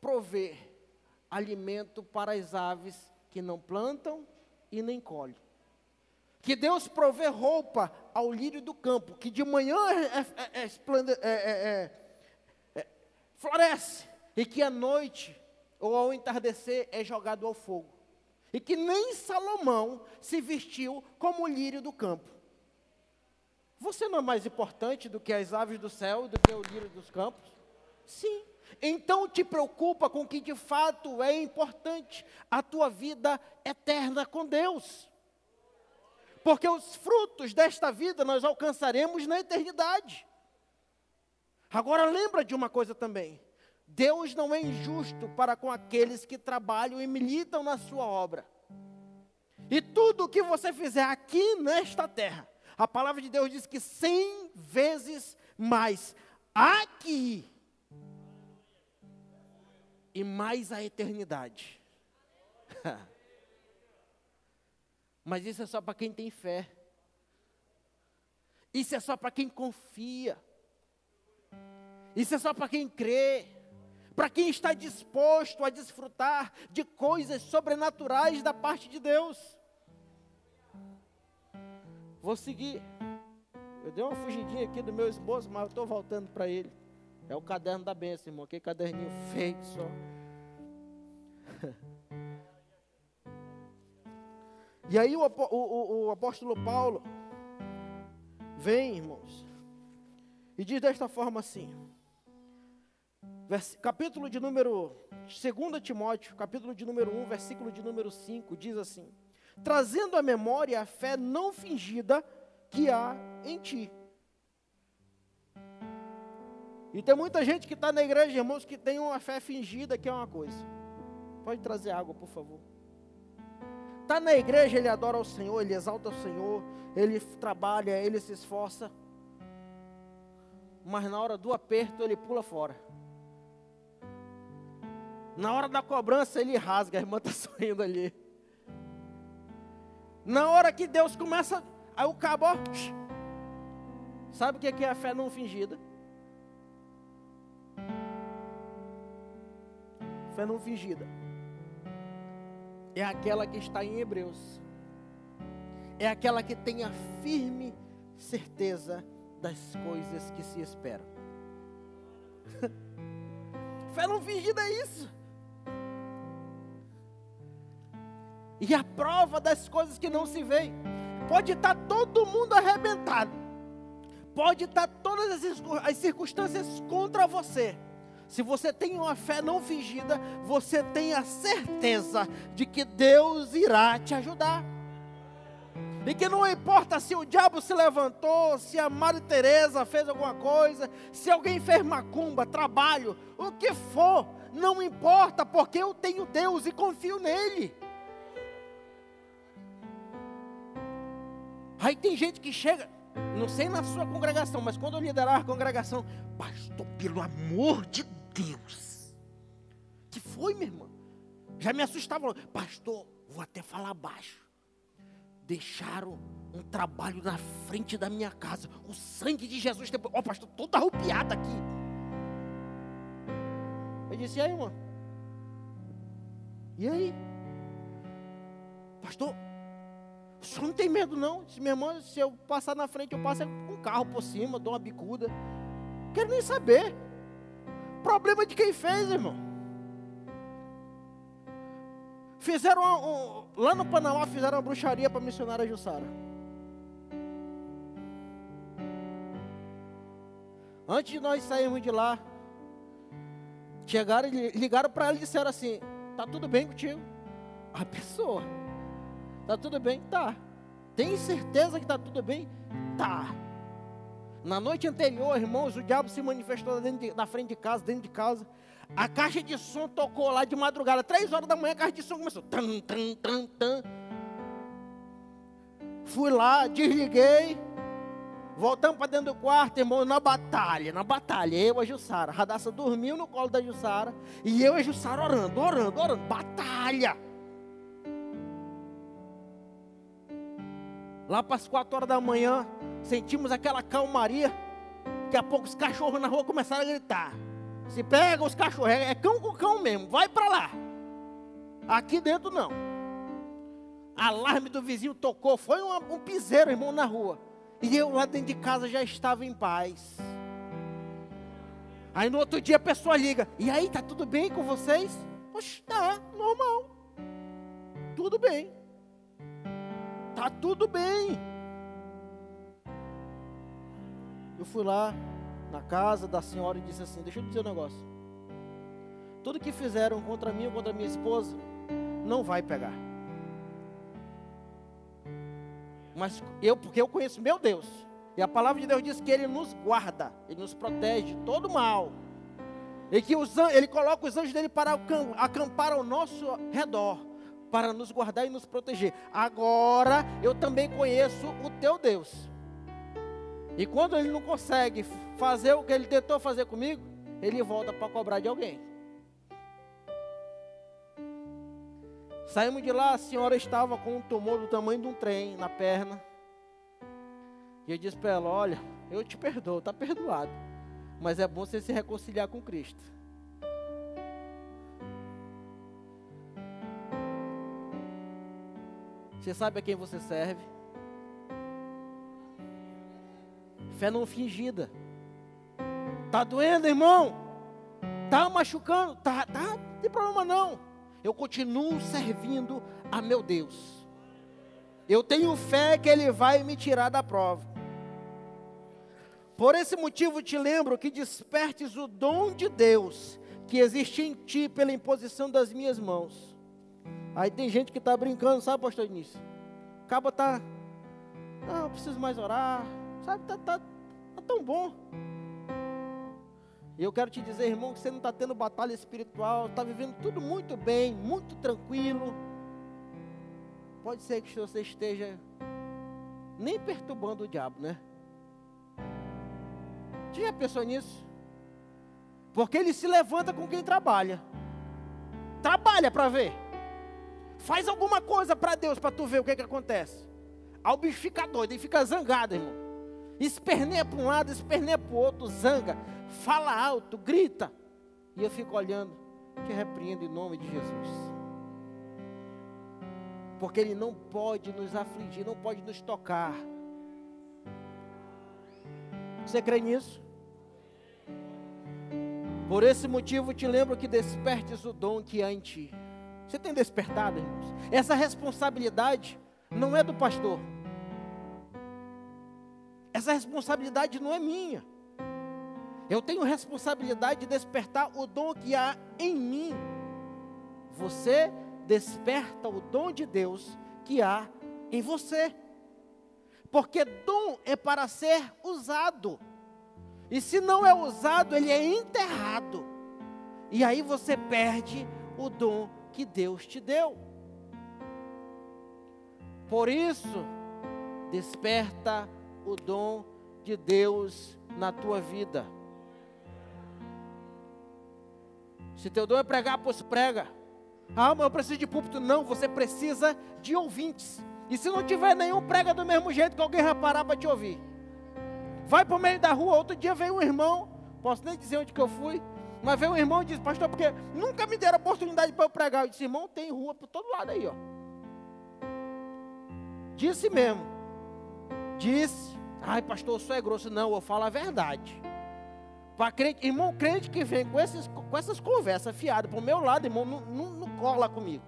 provê alimento para as aves que não plantam e nem colhem. Que Deus provê roupa ao lírio do campo, que de manhã é, é, é, é, floresce, e que à noite ou ao entardecer é jogado ao fogo. E que nem Salomão se vestiu como o lírio do campo. Você não é mais importante do que as aves do céu, do que o lírio dos campos? Sim. Então te preocupa com o que de fato é importante, a tua vida eterna com Deus. Porque os frutos desta vida nós alcançaremos na eternidade. Agora lembra de uma coisa também. Deus não é injusto para com aqueles que trabalham e militam na sua obra. E tudo o que você fizer aqui nesta terra, a palavra de Deus diz que cem vezes mais aqui e mais a eternidade. [laughs] Mas isso é só para quem tem fé. Isso é só para quem confia. Isso é só para quem crê. Para quem está disposto a desfrutar de coisas sobrenaturais da parte de Deus. Vou seguir. Eu dei uma fugidinha aqui do meu esposo, mas eu estou voltando para ele. É o caderno da bênção, irmão. Que caderninho feio só. [laughs] E aí o, o, o, apóstolo Paulo vem, irmãos, e diz desta forma assim, capítulo de número, 2 Timóteo, capítulo de número 1, versículo de número 5, diz assim, trazendo à memória a fé não fingida que há em ti, e tem muita gente que está na igreja, irmãos, que tem uma fé fingida que é uma coisa. Pode trazer água, por favor. Está na igreja, ele adora o Senhor, ele exalta o Senhor, ele trabalha, ele se esforça. Mas na hora do aperto, ele pula fora. Na hora da cobrança, ele rasga, a irmã está [laughs] sorrindo ali. Na hora que Deus começa, aí o cabo, sabe o que é a fé não fingida? Fé não fingida. É aquela que está em Hebreus. É aquela que tem a firme certeza das coisas que se esperam. [laughs] Fé não fingida é isso. E a prova das coisas que não se veem. Pode estar todo mundo arrebentado. Pode estar todas as circunstâncias contra você se você tem uma fé não fingida, você tem a certeza de que Deus irá te ajudar. E que não importa se o diabo se levantou, se a Maria Teresa fez alguma coisa, se alguém fez macumba, trabalho, o que for, não importa, porque eu tenho Deus e confio nele. Aí tem gente que chega, não sei na sua congregação, mas quando eu liderar a congregação, pastor, pelo amor de Deus. Que foi, minha irmã? Já me assustava. Pastor, vou até falar baixo. Deixaram um trabalho na frente da minha casa. O sangue de Jesus. Ó, oh, pastor, toda arrupiada aqui. Eu disse, e aí, irmã? E aí? Pastor, o senhor não tem medo não? Se minha irmã, se eu passar na frente, eu passo um carro por cima, dou uma bicuda. Quero nem saber. Problema de quem fez, irmão. Fizeram um, lá no Panamá fizeram uma bruxaria para a missionária Jussara. Antes de nós sairmos de lá, chegaram e ligaram para ela e disseram assim: "Tá tudo bem contigo?" A pessoa Tá tudo bem? Tá. Tem certeza que tá tudo bem? Tá. Na noite anterior, irmãos, o diabo se manifestou de, na frente de casa, dentro de casa. A caixa de som tocou lá de madrugada, três horas da manhã, a caixa de som começou. Tan, tan, tan, tan. Fui lá, desliguei. Voltamos para dentro do quarto, irmão, na batalha, na batalha. Eu e a Jussara. A Radassa dormiu no colo da Jussara. E eu e a Jussara orando, orando, orando. Batalha. Lá para as quatro horas da manhã, sentimos aquela calmaria. Daqui a pouco os cachorros na rua começaram a gritar. Se pega os cachorros, é cão com cão mesmo, vai para lá. Aqui dentro não. Alarme do vizinho tocou, foi um, um piseiro, irmão, na rua. E eu lá dentro de casa já estava em paz. Aí no outro dia a pessoa liga: E aí, tá tudo bem com vocês? Poxa, tá, normal. Tudo bem. Tá tudo bem. Eu fui lá na casa da senhora e disse assim: Deixa eu dizer um negócio. Tudo que fizeram contra mim ou contra minha esposa não vai pegar. Mas eu, porque eu conheço meu Deus. E a palavra de Deus diz que Ele nos guarda, Ele nos protege de todo mal. E que os, Ele coloca os anjos dele para acampar ao nosso redor para nos guardar e nos proteger. Agora eu também conheço o teu Deus. E quando ele não consegue fazer o que ele tentou fazer comigo, ele volta para cobrar de alguém. Saímos de lá, a senhora estava com um tumor do tamanho de um trem na perna. E eu disse para ela: Olha, eu te perdoo, está perdoado. Mas é bom você se reconciliar com Cristo. Você sabe a quem você serve? Fé não fingida. Tá doendo, irmão? Tá machucando? Tá, tá, não tem problema não. Eu continuo servindo a meu Deus. Eu tenho fé que Ele vai me tirar da prova. Por esse motivo te lembro que despertes o dom de Deus que existe em ti pela imposição das minhas mãos. Aí tem gente que está brincando, sabe, pastor Início? Acaba tá, não, eu preciso mais orar, sabe, tá, tá, tá tão bom. E eu quero te dizer, irmão, que você não está tendo batalha espiritual, está vivendo tudo muito bem, muito tranquilo. Pode ser que você esteja nem perturbando o diabo, né? Tinha pensou nisso? Porque ele se levanta com quem trabalha. Trabalha para ver. Faz alguma coisa para Deus para tu ver o que, que acontece. Aí o bicho fica doido, ele fica zangado, irmão. Esperneia para um lado, esperneia para o outro, zanga, fala alto, grita. E eu fico olhando, te repreendo em nome de Jesus. Porque Ele não pode nos afligir, não pode nos tocar. Você crê nisso? Por esse motivo te lembro que despertes o dom que há em ti. Você tem despertado, irmãos? Essa responsabilidade não é do pastor. Essa responsabilidade não é minha. Eu tenho responsabilidade de despertar o dom que há em mim. Você desperta o dom de Deus que há em você. Porque dom é para ser usado. E se não é usado, ele é enterrado. E aí você perde o dom que Deus te deu. Por isso, desperta o dom de Deus na tua vida. Se teu dom é pregar, pois prega. Ah, mas eu preciso de púlpito. Não, você precisa de ouvintes. E se não tiver nenhum, prega do mesmo jeito que alguém vai parar para te ouvir. Vai para o meio da rua. Outro dia veio um irmão, posso nem dizer onde que eu fui. Mas veio um irmão e disse, pastor, porque nunca me deram oportunidade para eu pregar. Eu disse, irmão, tem rua por todo lado aí, ó. Disse mesmo. Disse. Ai, pastor, sou é grosso. Não, eu falo a verdade. Para crente, irmão, crente que vem com, esses, com essas conversas fiadas para o meu lado, irmão, não, não, não cola comigo.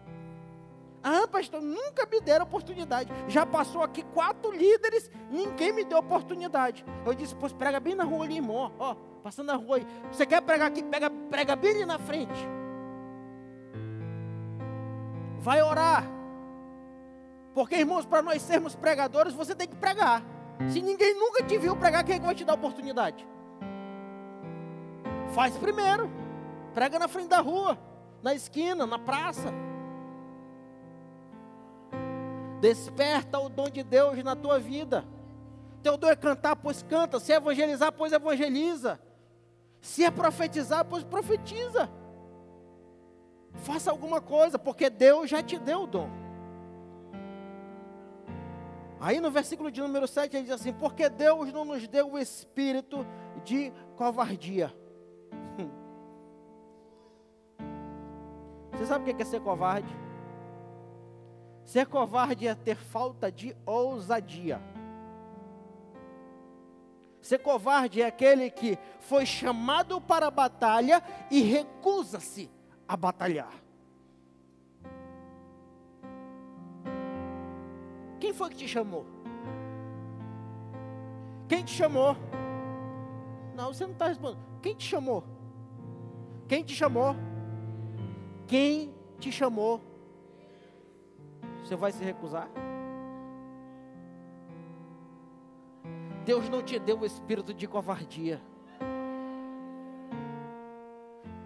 Ah, pastor, nunca me deram oportunidade. Já passou aqui quatro líderes, ninguém me deu oportunidade. Eu disse, pois prega bem na rua ali, irmão. Ó, passando na rua aí. Você quer pregar aqui? Pega, prega bem ali na frente. Vai orar. Porque, irmãos, para nós sermos pregadores, você tem que pregar. Se ninguém nunca te viu pregar, quem é que vai te dar oportunidade? Faz primeiro. Prega na frente da rua, na esquina, na praça. Desperta o dom de Deus na tua vida. Teu dom é cantar, pois canta. Se evangelizar, pois evangeliza. Se é profetizar, pois profetiza. Faça alguma coisa, porque Deus já te deu o dom. Aí no versículo de número 7 ele diz assim: Porque Deus não nos deu o espírito de covardia. [laughs] Você sabe o que é ser covarde? Ser covarde é ter falta de ousadia. Ser covarde é aquele que foi chamado para a batalha e recusa-se a batalhar. Quem foi que te chamou? Quem te chamou? Não, você não está respondendo. Quem te chamou? Quem te chamou? Quem te chamou? Você vai se recusar? Deus não te deu o espírito de covardia.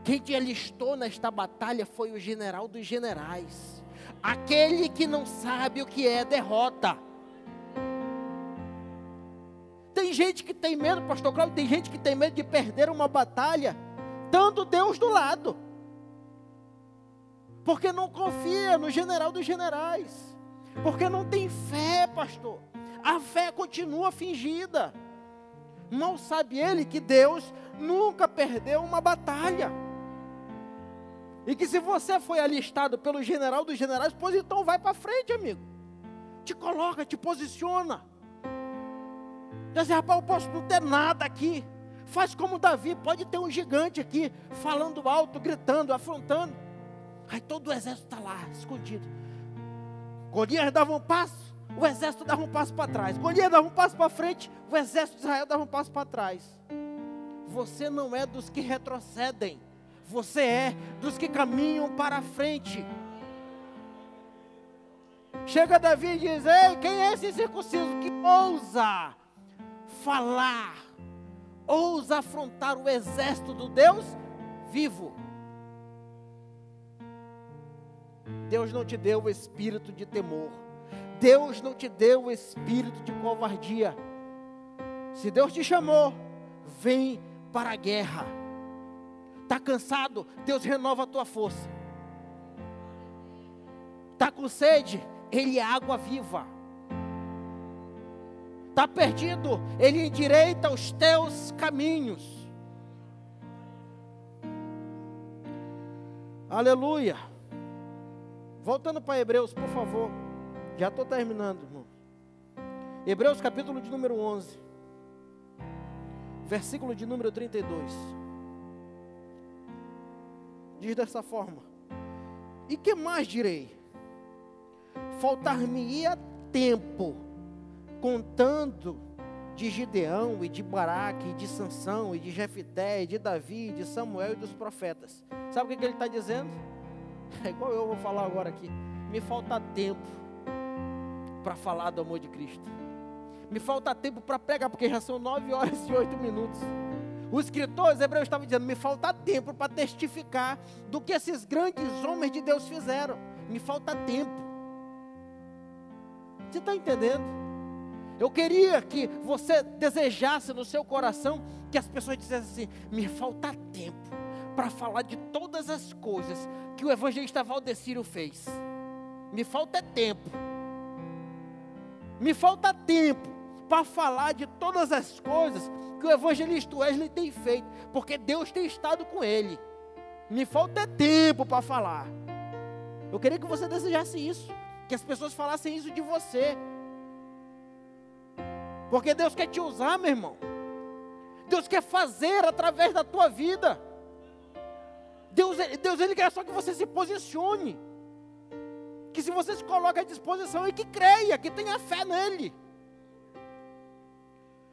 Quem te alistou nesta batalha foi o general dos generais, aquele que não sabe o que é derrota. Tem gente que tem medo, pastor Cláudio, tem gente que tem medo de perder uma batalha, dando Deus do lado porque não confia no general dos generais, porque não tem fé, pastor. A fé continua fingida. Não sabe ele que Deus nunca perdeu uma batalha. E que se você foi alistado pelo general dos generais, pois então vai para frente, amigo. Te coloca, te posiciona. Diz rapaz, eu posso não ter nada aqui. Faz como Davi, pode ter um gigante aqui, falando alto, gritando, afrontando. Aí todo o exército está lá, escondido. Golias dava um passo, o exército dava um passo para trás. Golias dava um passo para frente, o exército de Israel dava um passo para trás. Você não é dos que retrocedem, você é dos que caminham para frente. Chega Davi e diz: Ei, quem é esse circunciso que ousa falar, ousa afrontar o exército do Deus vivo? Deus não te deu o espírito de temor. Deus não te deu o espírito de covardia. Se Deus te chamou, vem para a guerra. Está cansado? Deus renova a tua força. Está com sede? Ele é água viva. Está perdido? Ele endireita os teus caminhos. Aleluia. Voltando para Hebreus, por favor. Já estou terminando, irmão. Hebreus capítulo de número 11. Versículo de número 32. Diz dessa forma: E que mais direi? Faltar-me-ia tempo contando de Gideão e de Baraque, e de Sansão, e de Jefité, e de Davi, e de Samuel e dos profetas. Sabe o que, que ele está dizendo? [laughs] É igual eu vou falar agora aqui. Me falta tempo para falar do amor de Cristo. Me falta tempo para pregar, porque já são nove horas e oito minutos. O escritor os hebreus estava dizendo: me falta tempo para testificar do que esses grandes homens de Deus fizeram. Me falta tempo. Você está entendendo? Eu queria que você desejasse no seu coração que as pessoas dissessem assim: me falta tempo para falar de todas as coisas que o evangelista Valdecírio fez. Me falta tempo. Me falta tempo para falar de todas as coisas que o evangelista Wesley tem feito, porque Deus tem estado com ele. Me falta tempo para falar. Eu queria que você desejasse isso, que as pessoas falassem isso de você. Porque Deus quer te usar, meu irmão. Deus quer fazer através da tua vida. Deus, Deus ele quer só que você se posicione. Que se você se coloca à disposição e que creia, que tenha fé nele.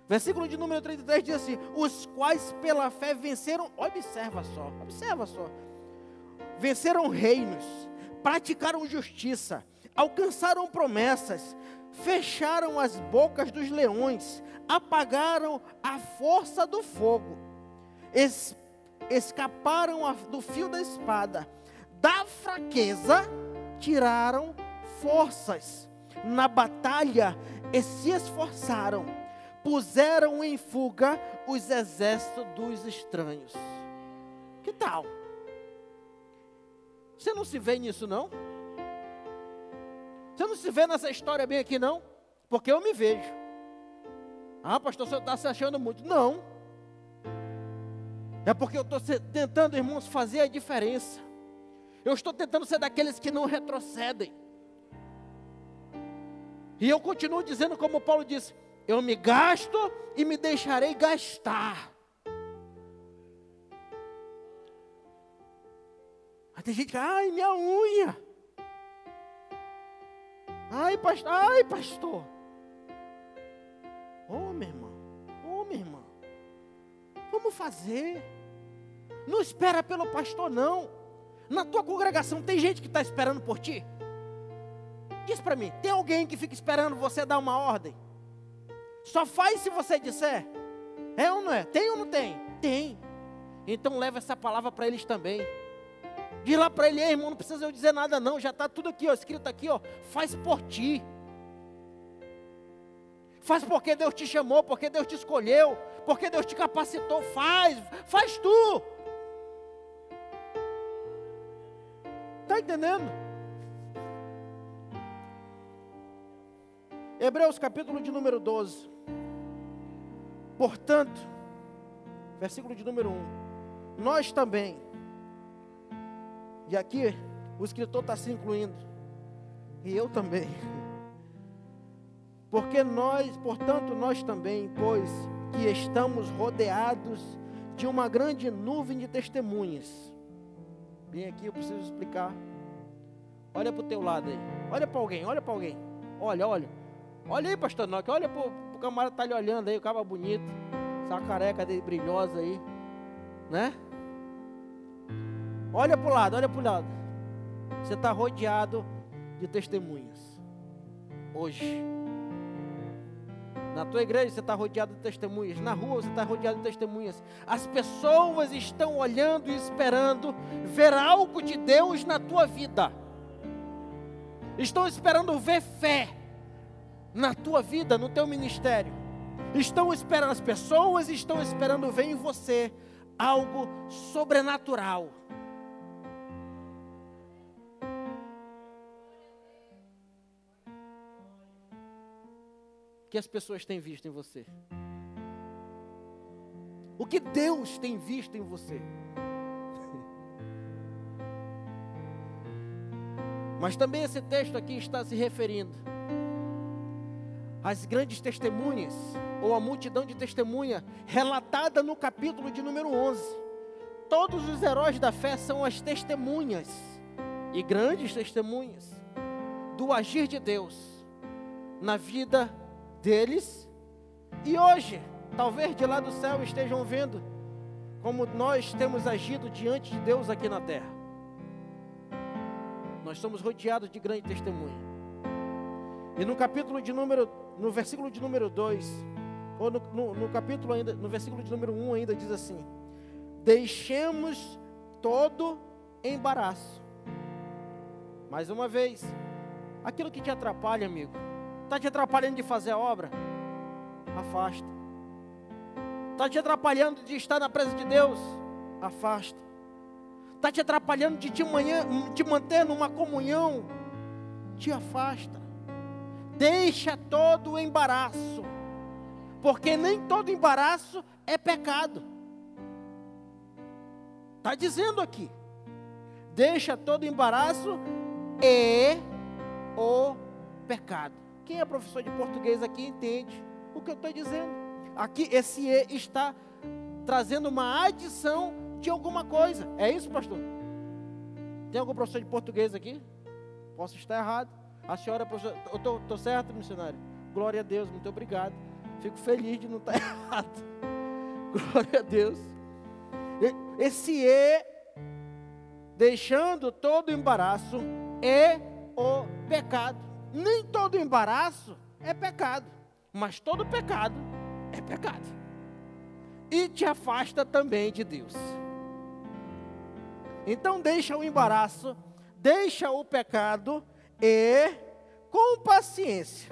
Versículo de número 33 diz assim: Os quais pela fé venceram, observa só, observa só. Venceram reinos, praticaram justiça, alcançaram promessas, fecharam as bocas dos leões, apagaram a força do fogo, es, escaparam a, do fio da espada, da fraqueza tiraram forças, na batalha e se esforçaram, puseram em fuga os exércitos dos estranhos. Que tal? Você não se vê nisso, não? Você não se vê nessa história bem aqui, não? Porque eu me vejo. Ah, pastor, você está se achando muito. Não. É porque eu estou tentando, irmãos, fazer a diferença. Eu estou tentando ser daqueles que não retrocedem. E eu continuo dizendo, como Paulo disse: Eu me gasto e me deixarei gastar. Aí tem gente que, ai, minha unha. Ai, pastor, ai, pastor. Ô, oh, meu irmão, ô, oh, minha irmã. Vamos fazer. Não espera pelo pastor, não. Na tua congregação tem gente que está esperando por ti? Diz para mim, tem alguém que fica esperando você dar uma ordem? Só faz se você disser. É ou não é? Tem ou não tem? Tem. Então leva essa palavra para eles também. Diz lá para ele, irmão, não precisa eu dizer nada não, já está tudo aqui, ó, escrito aqui, ó, faz por ti. Faz porque Deus te chamou, porque Deus te escolheu, porque Deus te capacitou, faz, faz tu. Está entendendo? Hebreus capítulo de número 12. Portanto, versículo de número 1. Nós também e aqui o escritor está se incluindo. E eu também. Porque nós, portanto, nós também, pois que estamos rodeados de uma grande nuvem de testemunhas. Bem aqui eu preciso explicar. Olha para o teu lado aí. Olha para alguém, olha para alguém. Olha, olha. Olha aí, pastor Noque. Olha para o camarada tá lhe olhando aí, o cara bonito. Essa careca dele brilhosa aí. Né? Olha para o lado, olha para o lado. Você está rodeado de testemunhas. Hoje. Na tua igreja você está rodeado de testemunhas. Na rua você está rodeado de testemunhas. As pessoas estão olhando e esperando ver algo de Deus na tua vida. Estão esperando ver fé na tua vida, no teu ministério. Estão esperando, as pessoas estão esperando ver em você algo sobrenatural. Que as pessoas têm visto em você? O que Deus tem visto em você? [laughs] Mas também esse texto aqui está se referindo às grandes testemunhas, ou à multidão de testemunha, relatada no capítulo de número 11. Todos os heróis da fé são as testemunhas, e grandes testemunhas, do agir de Deus na vida deles. E hoje, talvez de lá do céu estejam vendo como nós temos agido diante de Deus aqui na terra. Nós somos rodeados de grande testemunho. E no capítulo de número, no versículo de número 2, ou no, no, no capítulo ainda, no versículo de número 1 um ainda diz assim: Deixemos todo embaraço. Mais uma vez, aquilo que te atrapalha, amigo, Está te atrapalhando de fazer a obra? Afasta. Está te atrapalhando de estar na presença de Deus? Afasta. Está te atrapalhando de te, manhã, te manter numa comunhão? Te afasta. Deixa todo o embaraço. porque nem todo embaraço é pecado. Está dizendo aqui. Deixa todo embaraço e o pecado. Quem é professor de português aqui entende o que eu estou dizendo. Aqui esse e está trazendo uma adição de alguma coisa. É isso, pastor? Tem algum professor de português aqui? Posso estar errado. A senhora, professor, eu estou certo, missionário? Glória a Deus, muito obrigado. Fico feliz de não estar [laughs] errado. Glória a Deus. Esse E, deixando todo o embaraço, é o pecado. Nem todo embaraço é pecado, mas todo pecado é pecado. E te afasta também de Deus. Então deixa o embaraço, deixa o pecado e com paciência,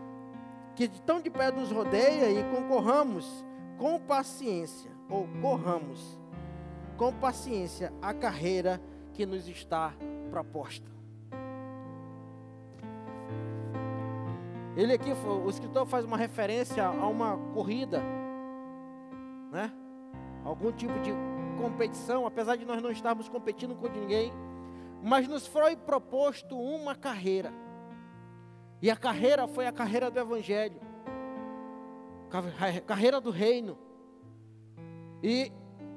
[laughs] que tão de pé nos rodeia e concorramos com paciência, ou corramos com paciência a carreira que nos está proposta. Ele aqui, o escritor faz uma referência a uma corrida, né? Algum tipo de competição, apesar de nós não estarmos competindo com ninguém, mas nos foi proposto uma carreira. E a carreira foi a carreira do Evangelho, carreira do reino. E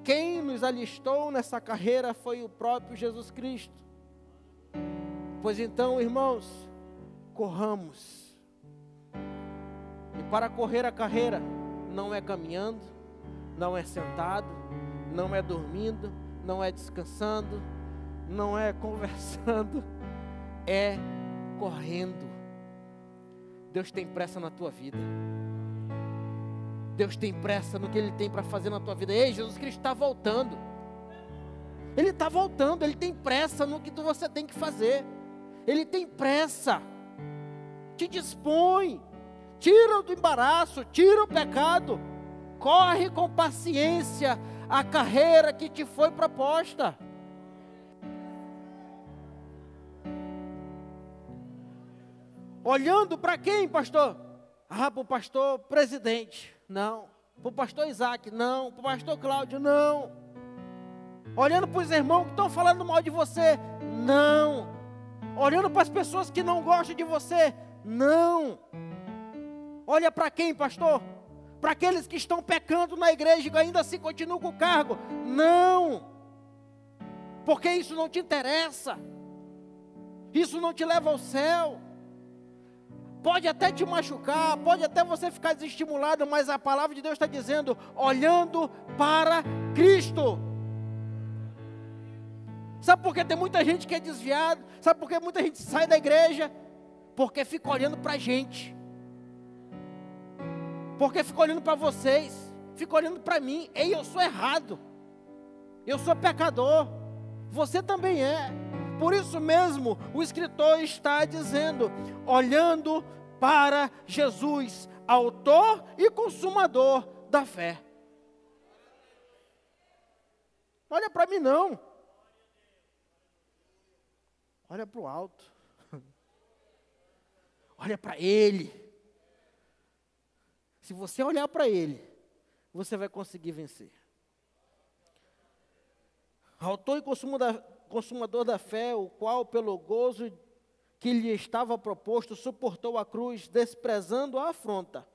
quem nos alistou nessa carreira foi o próprio Jesus Cristo. Pois então, irmãos, corramos. Para correr a carreira, não é caminhando, não é sentado, não é dormindo, não é descansando, não é [laughs] conversando, é correndo. Deus tem pressa na tua vida. Deus tem pressa no que Ele tem para fazer na tua vida. Ei, Jesus Cristo está voltando. Ele está voltando, Ele tem pressa no que você tem que fazer. Ele tem pressa. Te dispõe. Tira do embaraço, tira o pecado. Corre com paciência a carreira que te foi proposta. Olhando para quem, pastor? Ah, para o pastor presidente. Não. Para o pastor Isaac. Não. Para o pastor Cláudio. Não. Olhando para os irmãos que estão falando mal de você. Não. Olhando para as pessoas que não gostam de você. Não. Olha para quem, pastor? Para aqueles que estão pecando na igreja e ainda assim continuam com o cargo. Não. Porque isso não te interessa. Isso não te leva ao céu. Pode até te machucar, pode até você ficar desestimulado, mas a palavra de Deus está dizendo: olhando para Cristo. Sabe por que tem muita gente que é desviado? Sabe por que muita gente sai da igreja? Porque fica olhando para a gente. Porque fica olhando para vocês, fica olhando para mim. Ei, eu sou errado. Eu sou pecador. Você também é. Por isso mesmo, o escritor está dizendo: olhando para Jesus, autor e consumador da fé. Olha para mim não. Olha para o alto. [laughs] Olha para Ele. Se você olhar para Ele, você vai conseguir vencer. Autor e consumador da fé, o qual, pelo gozo que lhe estava proposto, suportou a cruz, desprezando a afronta,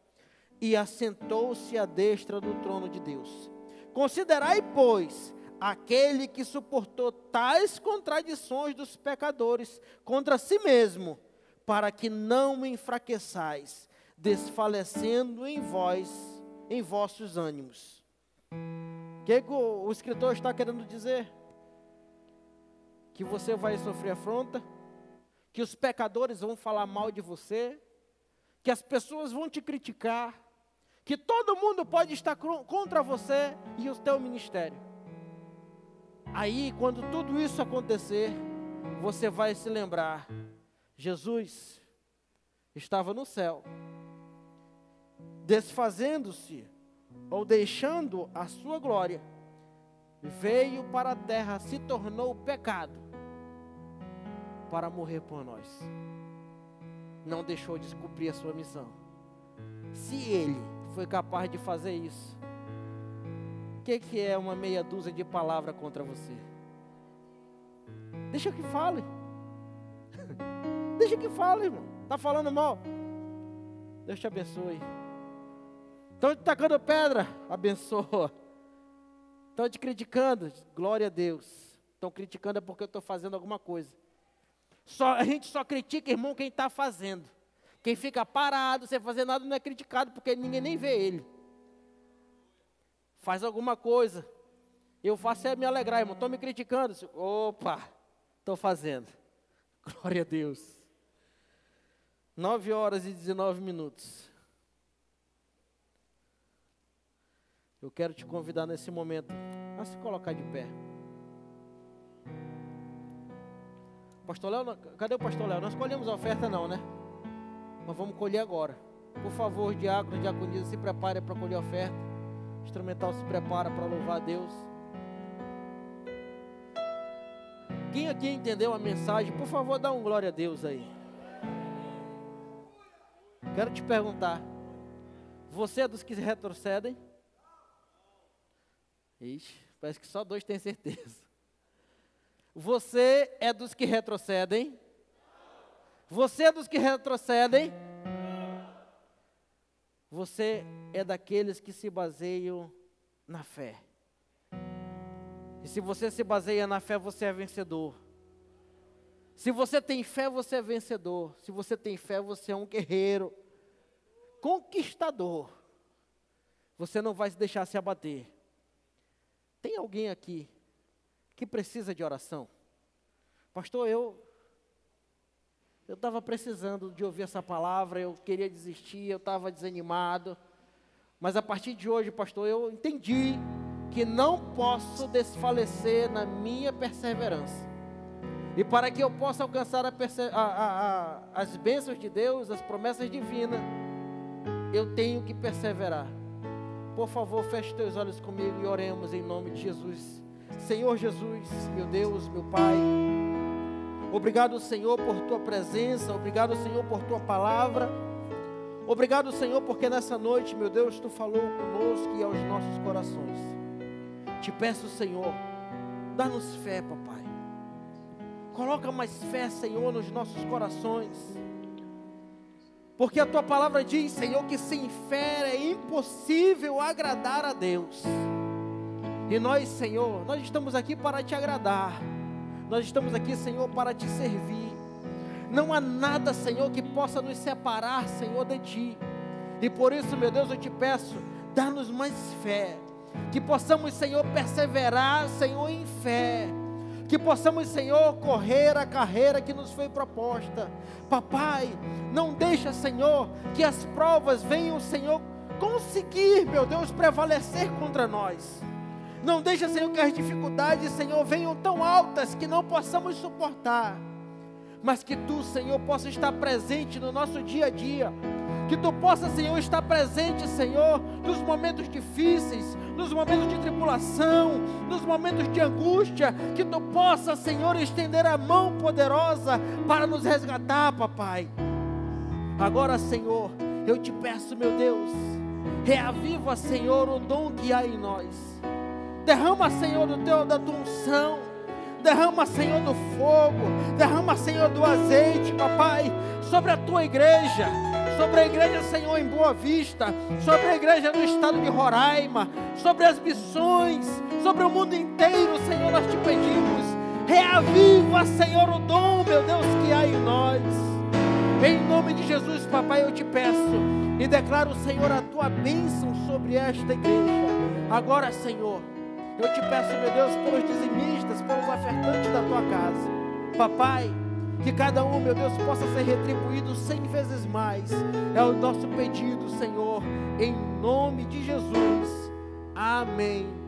e assentou-se à destra do trono de Deus. Considerai, pois, aquele que suportou tais contradições dos pecadores contra si mesmo, para que não enfraqueçais desfalecendo em vós, em vossos ânimos. O que, que o, o escritor está querendo dizer? Que você vai sofrer afronta, que os pecadores vão falar mal de você, que as pessoas vão te criticar, que todo mundo pode estar contra você e o teu ministério. Aí, quando tudo isso acontecer, você vai se lembrar: Jesus estava no céu, desfazendo-se ou deixando a sua glória, veio para a terra, se tornou pecado para morrer por nós. Não deixou de cumprir a sua missão. Se ele foi capaz de fazer isso. O que, que é uma meia dúzia de palavras contra você? Deixa que fale. [laughs] Deixa que fale, irmão. Está falando mal? Deus te abençoe. Estão te tacando pedra, abençoa. Estão te criticando, glória a Deus. Estão criticando é porque eu estou fazendo alguma coisa. Só, a gente só critica, irmão, quem está fazendo. Quem fica parado, sem fazer nada, não é criticado, porque ninguém nem vê ele. Faz alguma coisa. Eu faço é me alegrar, irmão. Estão me criticando. Opa, estou fazendo. Glória a Deus. 9 horas e 19 minutos. Eu quero te convidar nesse momento a se colocar de pé. Pastor Léo, cadê o pastor Léo? Nós colhemos a oferta não, né? Mas vamos colher agora. Por favor, diácono, diaconisa, se prepare para colher a oferta. Instrumental se prepara para louvar a Deus. Quem aqui entendeu a mensagem, por favor, dá um glória a Deus aí. Quero te perguntar: você é dos que retrocedem? Ixi, parece que só dois têm certeza. Você é dos que retrocedem? Você é dos que retrocedem? Você é daqueles que se baseiam na fé. E se você se baseia na fé, você é vencedor. Se você tem fé, você é vencedor. Se você tem fé, você é um guerreiro, conquistador. Você não vai se deixar se abater. Tem alguém aqui que precisa de oração? Pastor, eu eu estava precisando de ouvir essa palavra, eu queria desistir, eu estava desanimado. Mas a partir de hoje, pastor, eu entendi que não posso desfalecer na minha perseverança. E para que eu possa alcançar a a, a, as bênçãos de Deus, as promessas divinas, eu tenho que perseverar. Por favor, feche teus olhos comigo e oremos em nome de Jesus. Senhor Jesus, meu Deus, meu Pai. Obrigado, Senhor, por tua presença. Obrigado, Senhor, por tua palavra. Obrigado, Senhor, porque nessa noite, meu Deus, tu falou conosco e aos nossos corações. Te peço, Senhor, dá-nos fé, papai. Coloca mais fé, Senhor, nos nossos corações. Porque a tua palavra diz, Senhor, que sem fé é impossível agradar a Deus. E nós, Senhor, nós estamos aqui para te agradar. Nós estamos aqui, Senhor, para te servir. Não há nada, Senhor, que possa nos separar, Senhor, de ti. E por isso, meu Deus, eu te peço, dá-nos mais fé. Que possamos, Senhor, perseverar, Senhor, em fé que possamos, Senhor, correr a carreira que nos foi proposta. Papai, não deixa, Senhor, que as provas venham, Senhor, conseguir, meu Deus, prevalecer contra nós. Não deixa, Senhor, que as dificuldades, Senhor, venham tão altas que não possamos suportar. Mas que tu, Senhor, possa estar presente no nosso dia a dia que tu possa, Senhor, estar presente, Senhor, nos momentos difíceis, nos momentos de tribulação, nos momentos de angústia. Que tu possa, Senhor, estender a mão poderosa para nos resgatar, papai. Agora, Senhor, eu te peço, meu Deus, reaviva, Senhor, o dom que há em nós. Derrama, Senhor, do teu, da tua unção. Derrama, Senhor, do fogo. Derrama, Senhor, do azeite, papai, sobre a tua igreja sobre a igreja, Senhor, em Boa Vista, sobre a igreja no estado de Roraima, sobre as missões, sobre o mundo inteiro, Senhor, nós te pedimos. Reaviva, Senhor, o dom, meu Deus, que há em nós. Em nome de Jesus, papai, eu te peço e declaro, Senhor, a tua bênção sobre esta igreja. Agora, Senhor, eu te peço, meu Deus, pelos dizimistas, pelos ofertantes da tua casa. Papai, que cada um, meu Deus, possa ser retribuído cem vezes mais. É o nosso pedido, Senhor, em nome de Jesus. Amém.